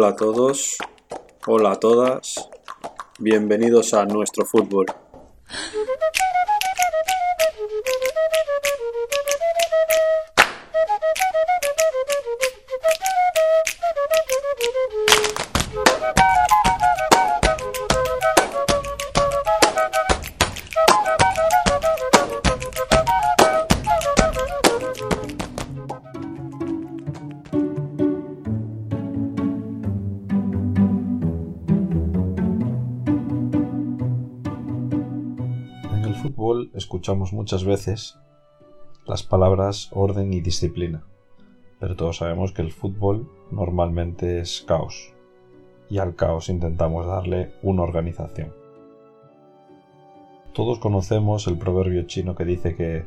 Hola a todos, hola a todas, bienvenidos a nuestro fútbol. Escuchamos muchas veces las palabras orden y disciplina, pero todos sabemos que el fútbol normalmente es caos, y al caos intentamos darle una organización. Todos conocemos el proverbio chino que dice que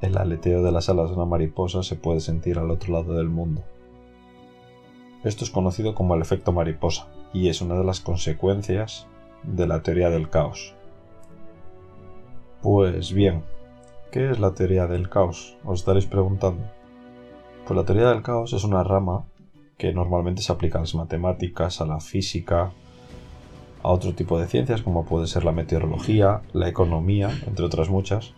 el aleteo de las alas de una mariposa se puede sentir al otro lado del mundo. Esto es conocido como el efecto mariposa, y es una de las consecuencias de la teoría del caos. Pues bien, ¿qué es la teoría del caos? Os estaréis preguntando. Pues la teoría del caos es una rama que normalmente se aplica a las matemáticas, a la física, a otro tipo de ciencias como puede ser la meteorología, la economía, entre otras muchas,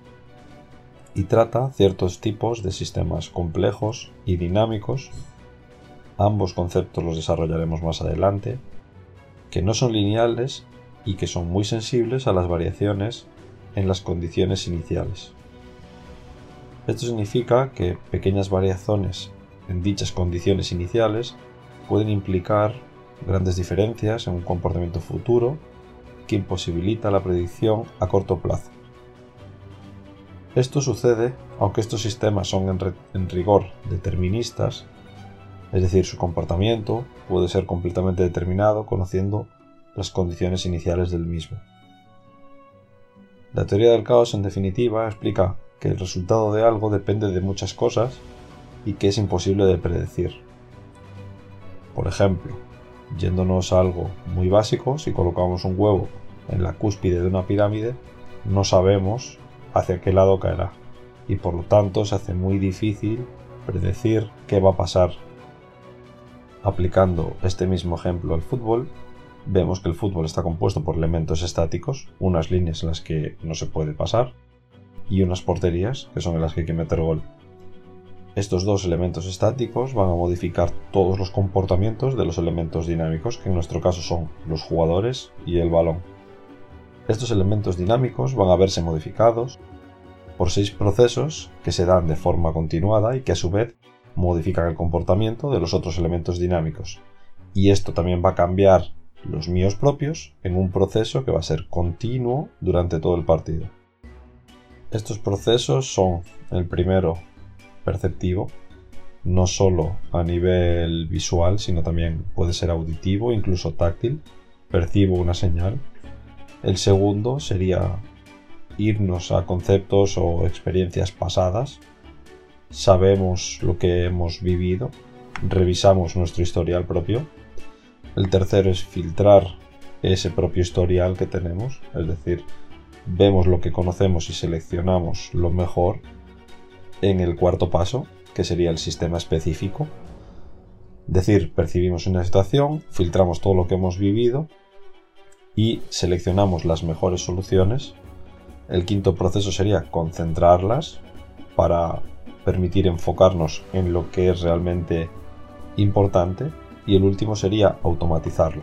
y trata ciertos tipos de sistemas complejos y dinámicos. Ambos conceptos los desarrollaremos más adelante, que no son lineales y que son muy sensibles a las variaciones en las condiciones iniciales. Esto significa que pequeñas variaciones en dichas condiciones iniciales pueden implicar grandes diferencias en un comportamiento futuro que imposibilita la predicción a corto plazo. Esto sucede aunque estos sistemas son en, en, rigor deterministas, es decir, su comportamiento puede ser completamente determinado conociendo las condiciones iniciales del mismo. La teoría del caos, en definitiva, explica que el resultado de algo depende de muchas cosas y que es imposible de predecir. Por ejemplo, yéndonos a algo muy básico, si colocamos un huevo en la cúspide de una pirámide, no sabemos hacia qué lado caerá y por lo tanto se hace muy difícil predecir qué va a pasar. Aplicando este mismo ejemplo al fútbol, vemos que el fútbol está compuesto por elementos estáticos, unas líneas en las que no se puede pasar y unas porterías que son en las que hay que meter gol. Estos dos elementos estáticos van a modificar todos los comportamientos de los elementos dinámicos, que en nuestro caso son los jugadores y el balón. Estos elementos dinámicos van a verse modificados por seis procesos que se dan de forma continuada y que a su vez modifican el comportamiento de los otros elementos dinámicos. Y esto también va a cambiar los míos propios en un proceso que va a ser continuo durante todo el partido. Estos procesos son el primero perceptivo, no solo a nivel visual, sino también puede ser auditivo, incluso táctil, percibo una señal. El segundo sería irnos a conceptos o experiencias pasadas, sabemos lo que hemos vivido, revisamos nuestro historial propio el tercero es filtrar ese propio historial que tenemos, es decir, vemos lo que conocemos y seleccionamos lo mejor en el cuarto paso, que sería el sistema específico. Es decir, percibimos una situación, filtramos todo lo que hemos vivido y seleccionamos las mejores soluciones. El quinto proceso sería concentrarlas para permitir enfocarnos en lo que es realmente importante y el último sería automatizarlo.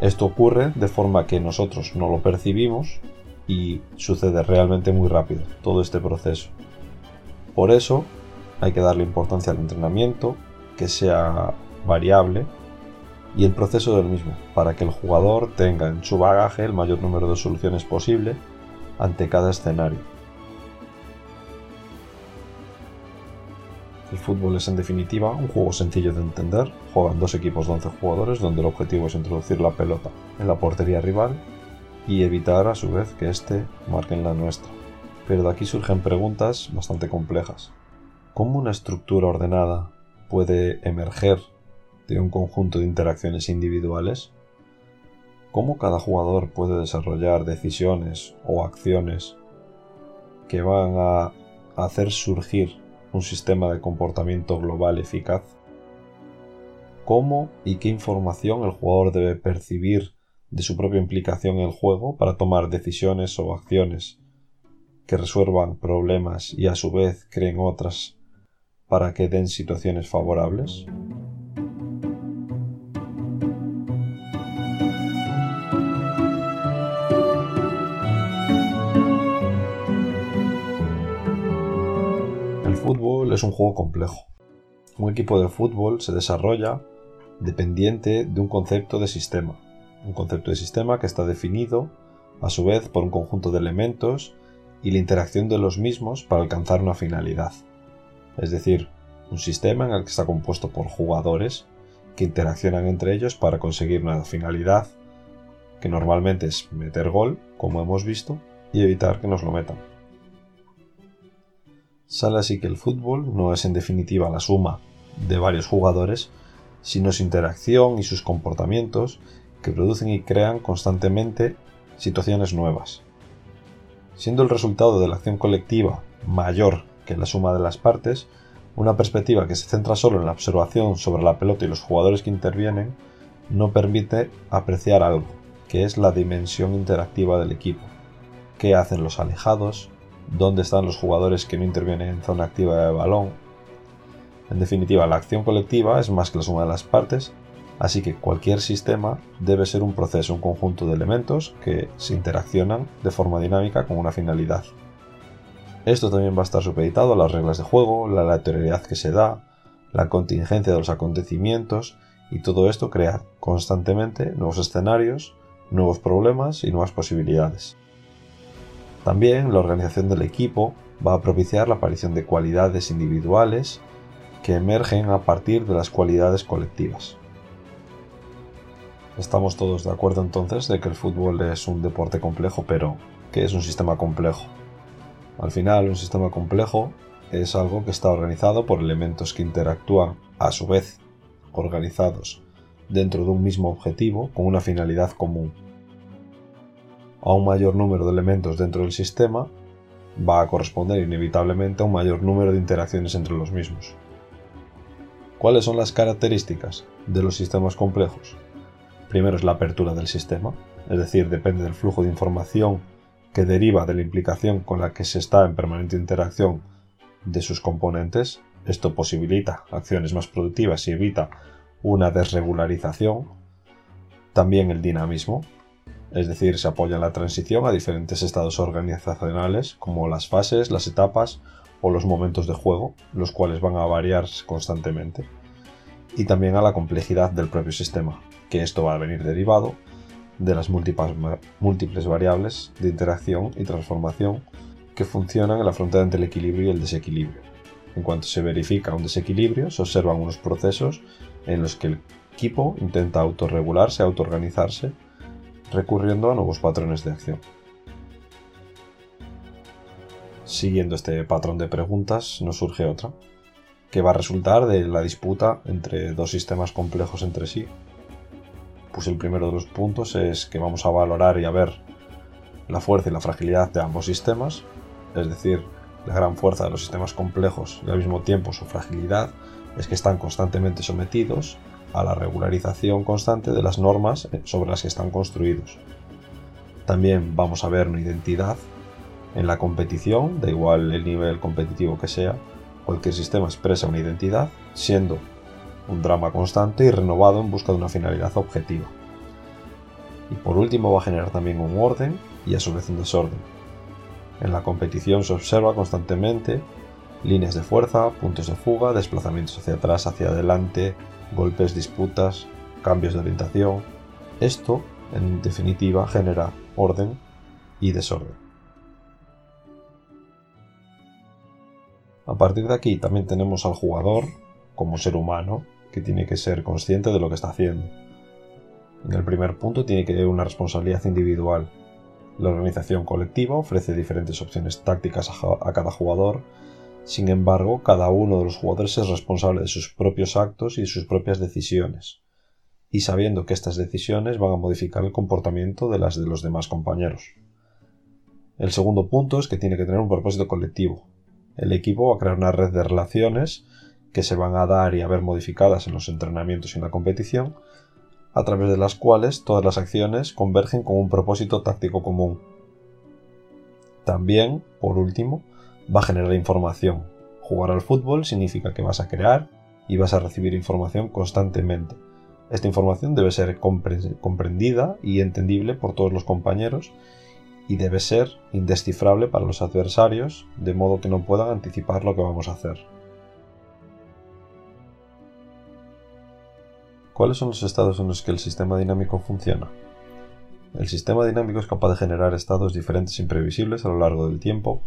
Esto ocurre de forma que nosotros no lo percibimos y sucede realmente muy rápido todo este proceso. Por eso hay que darle importancia al entrenamiento, que sea variable y el proceso del mismo, para que el jugador tenga en su bagaje el mayor número de soluciones posible ante cada escenario. El fútbol es en definitiva un juego sencillo de entender. Juegan dos equipos de 11 jugadores donde el objetivo es introducir la pelota en la portería rival y evitar a su vez que éste marque en la nuestra. Pero de aquí surgen preguntas bastante complejas. ¿Cómo una estructura ordenada puede emerger de un conjunto de interacciones individuales? ¿Cómo cada jugador puede desarrollar decisiones o acciones que van a hacer surgir un sistema de comportamiento global eficaz? cómo y qué información el jugador debe percibir de su propia implicación en el juego para tomar decisiones o acciones que resuelvan problemas y a su vez creen otras para que den situaciones favorables? Fútbol es un juego complejo. Un equipo de fútbol se desarrolla dependiente de un concepto de sistema. Un concepto de sistema que está definido a su vez por un conjunto de elementos y la interacción de los mismos para alcanzar una finalidad es decir, un sistema en el que está compuesto por jugadores que interaccionan entre ellos para conseguir una finalidad que normalmente es meter gol, como hemos visto, y evitar que nos lo metan. Sale así que el fútbol no es en definitiva la suma de varios jugadores, sino su interacción y sus comportamientos que producen y crean constantemente situaciones nuevas. Siendo el resultado de la acción colectiva mayor que la suma de las partes, una perspectiva que se centra solo en la observación sobre la pelota y los jugadores que intervienen, no permite apreciar algo, que es la dimensión interactiva del equipo. ¿Qué hacen los alejados? ¿Dónde están los jugadores que no intervienen en zona activa de balón? En definitiva, la acción colectiva es más que la suma de las partes, así que cualquier sistema debe ser un proceso, un conjunto de elementos que se interaccionan de forma dinámica con una finalidad. Esto también va a estar supeditado a las reglas de juego, la aleatoriedad que se da, la contingencia de los acontecimientos y todo esto crea constantemente nuevos escenarios, nuevos problemas y nuevas posibilidades. También la organización del equipo va a propiciar la aparición de cualidades individuales que emergen a partir de las cualidades colectivas. Estamos todos de acuerdo entonces de que el fútbol es un deporte complejo, pero ¿qué es un sistema complejo? Al final, un sistema complejo es algo que está organizado por elementos que interactúan, a su vez, organizados dentro de un mismo objetivo con una finalidad común. A un mayor número de elementos dentro del sistema va a corresponder inevitablemente a un mayor número de interacciones entre los mismos. ¿Cuáles son las características de los sistemas complejos? Primero es la apertura del sistema, es decir, depende del flujo de información que deriva de la implicación con la que se está en permanente interacción de sus componentes. Esto posibilita acciones más productivas y evita una desregularización. También el dinamismo, es decir, se apoya en la transición a diferentes estados organizacionales como las fases, las etapas o los momentos de juego, los cuales van a variar constantemente. Y también a la complejidad del propio sistema, que esto va a venir derivado de las múltiples variables de interacción y transformación que funcionan en la frontera entre el equilibrio y el desequilibrio. En cuanto se verifica un desequilibrio, se observan unos procesos en los que el equipo intenta autorregularse, autoorganizarse, recurriendo a nuevos patrones de acción. Siguiendo este patrón de preguntas, nos surge otra, que va a resultar de la disputa entre dos sistemas complejos entre sí, pues el primero de los puntos es que vamos a valorar y a ver la fuerza y la fragilidad de ambos sistemas, es decir, la gran fuerza de los sistemas complejos y al mismo tiempo su fragilidad es que están constantemente sometidos a la regularización constante de las normas sobre las que están construidos. También vamos a ver una identidad en la competición, da igual el nivel competitivo que sea, cualquier sistema expresa una identidad, siendo un drama constante y renovado en busca de una finalidad objetiva. Y por último va a generar también un orden y a su vez un desorden. En la competición se observa constantemente líneas de fuerza, puntos de fuga, desplazamientos hacia atrás, hacia adelante, golpes, disputas, cambios de orientación. Esto, en definitiva, genera orden y desorden. A partir de aquí también tenemos al jugador como ser humano que tiene que ser consciente de lo que está haciendo. En el primer punto tiene que haber una responsabilidad individual. La organización colectiva ofrece diferentes opciones tácticas a cada jugador, sin embargo, cada uno de los jugadores es responsable de sus propios actos y de sus propias decisiones, y sabiendo que estas decisiones van a modificar el comportamiento de las de los demás compañeros. El segundo punto es que tiene que tener un propósito colectivo. El equipo va a crear una red de relaciones que se van a dar y a ver modificadas en los entrenamientos y en la competición, a través de las cuales todas las acciones convergen con un propósito táctico común. También, por último, va a generar información. Jugar al fútbol significa que vas a crear y vas a recibir información constantemente. Esta información debe ser comprendida y entendible por todos los compañeros y debe ser indescifrable para los adversarios, de modo que no puedan anticipar lo que vamos a hacer. ¿Cuáles son los estados en los que el sistema dinámico funciona? El sistema dinámico es capaz de generar estados diferentes e imprevisibles a lo largo del tiempo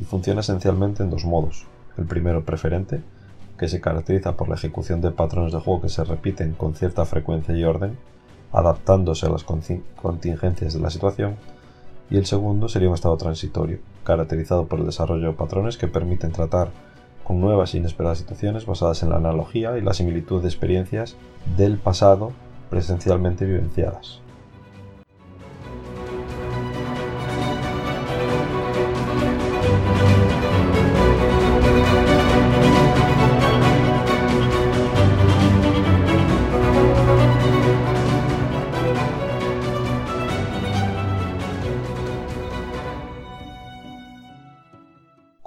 y funciona esencialmente en dos modos. El primero preferente, que se caracteriza por la ejecución de patrones de juego que se repiten con cierta frecuencia y orden, adaptándose a las contingencias de la situación, y el segundo sería un estado transitorio, caracterizado por el desarrollo de patrones que permiten tratar con nuevas e inesperadas situaciones basadas en la analogía y la similitud de experiencias del pasado presencialmente vivenciadas.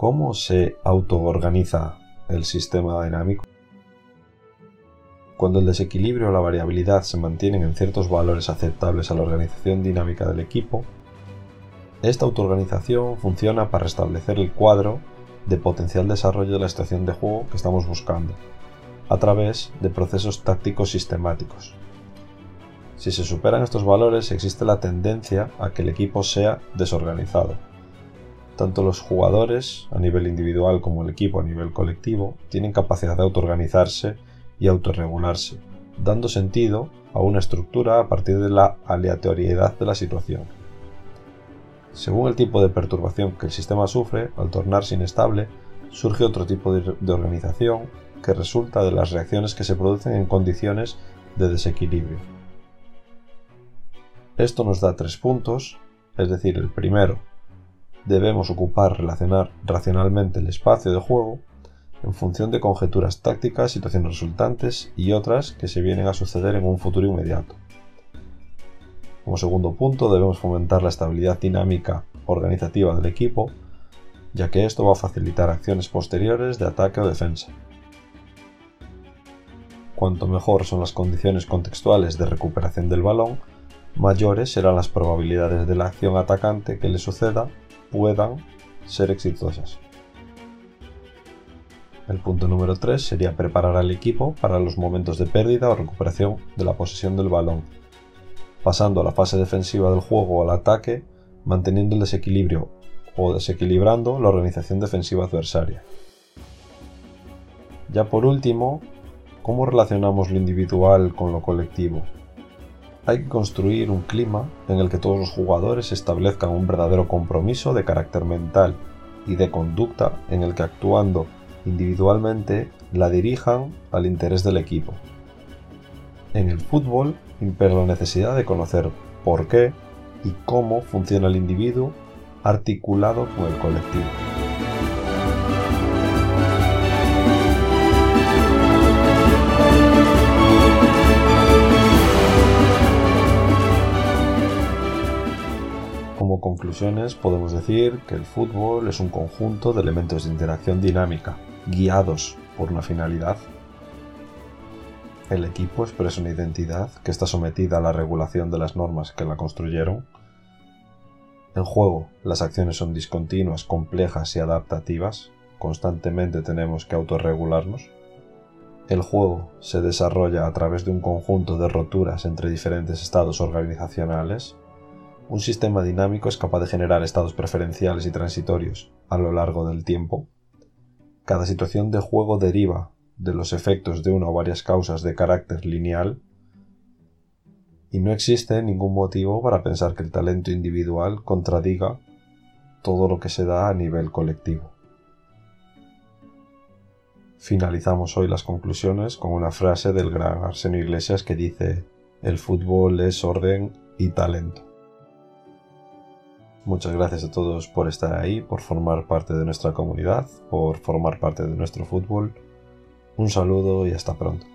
¿Cómo se autoorganiza el sistema dinámico? Cuando el desequilibrio o la variabilidad se mantienen en ciertos valores aceptables a la organización dinámica del equipo, esta autoorganización funciona para restablecer el cuadro de potencial desarrollo de la situación de juego que estamos buscando, a través de procesos tácticos sistemáticos. Si se superan estos valores existe la tendencia a que el equipo sea desorganizado, tanto los jugadores a nivel individual como el equipo a nivel colectivo tienen capacidad de autoorganizarse y autorregularse, dando sentido a una estructura a partir de la aleatoriedad de la situación. Según el tipo de perturbación que el sistema sufre, al tornarse inestable, surge otro tipo de, organización que resulta de las reacciones que se producen en condiciones de desequilibrio. Esto nos da tres puntos, es decir, el primero, debemos ocupar relacionar racionalmente el espacio de juego en función de conjeturas tácticas, situaciones resultantes y otras que se vienen a suceder en un futuro inmediato. Como segundo punto, debemos fomentar la estabilidad dinámica organizativa del equipo, ya que esto va a facilitar acciones posteriores de ataque o defensa. Cuanto mejor son las condiciones contextuales de recuperación del balón, mayores serán las probabilidades de la acción atacante que le suceda puedan ser exitosas. El punto número 3 sería preparar al equipo para los momentos de pérdida o recuperación de la posesión del balón, pasando a la fase defensiva del juego o al ataque, manteniendo el desequilibrio o desequilibrando la organización defensiva adversaria. Ya por último, ¿cómo relacionamos lo individual con lo colectivo? Hay que construir un clima en el que todos los jugadores establezcan un verdadero compromiso de carácter mental y de conducta en el que actuando individualmente la dirijan al interés del equipo. En el fútbol impera la necesidad de conocer por qué y cómo funciona el individuo articulado con el colectivo. Conclusiones podemos decir que el fútbol es un conjunto de elementos de interacción dinámica, guiados por una finalidad. El equipo expresa una identidad que está sometida a la regulación de las normas que la construyeron. En juego, las acciones son discontinuas, complejas y adaptativas. Constantemente tenemos que autorregularnos. El juego se desarrolla a través de un conjunto de roturas entre diferentes estados organizacionales un sistema dinámico es capaz de generar estados preferenciales y transitorios a lo largo del tiempo. Cada situación de juego deriva de los efectos de una o varias causas de carácter lineal y no existe ningún motivo para pensar que el talento individual contradiga todo lo que se da a nivel colectivo. Finalizamos hoy las conclusiones con una frase del gran Arsenio Iglesias que dice, el fútbol es orden y talento. Muchas gracias a todos por estar ahí, por formar parte de nuestra comunidad, por formar parte de nuestro fútbol Un saludo y hasta pronto.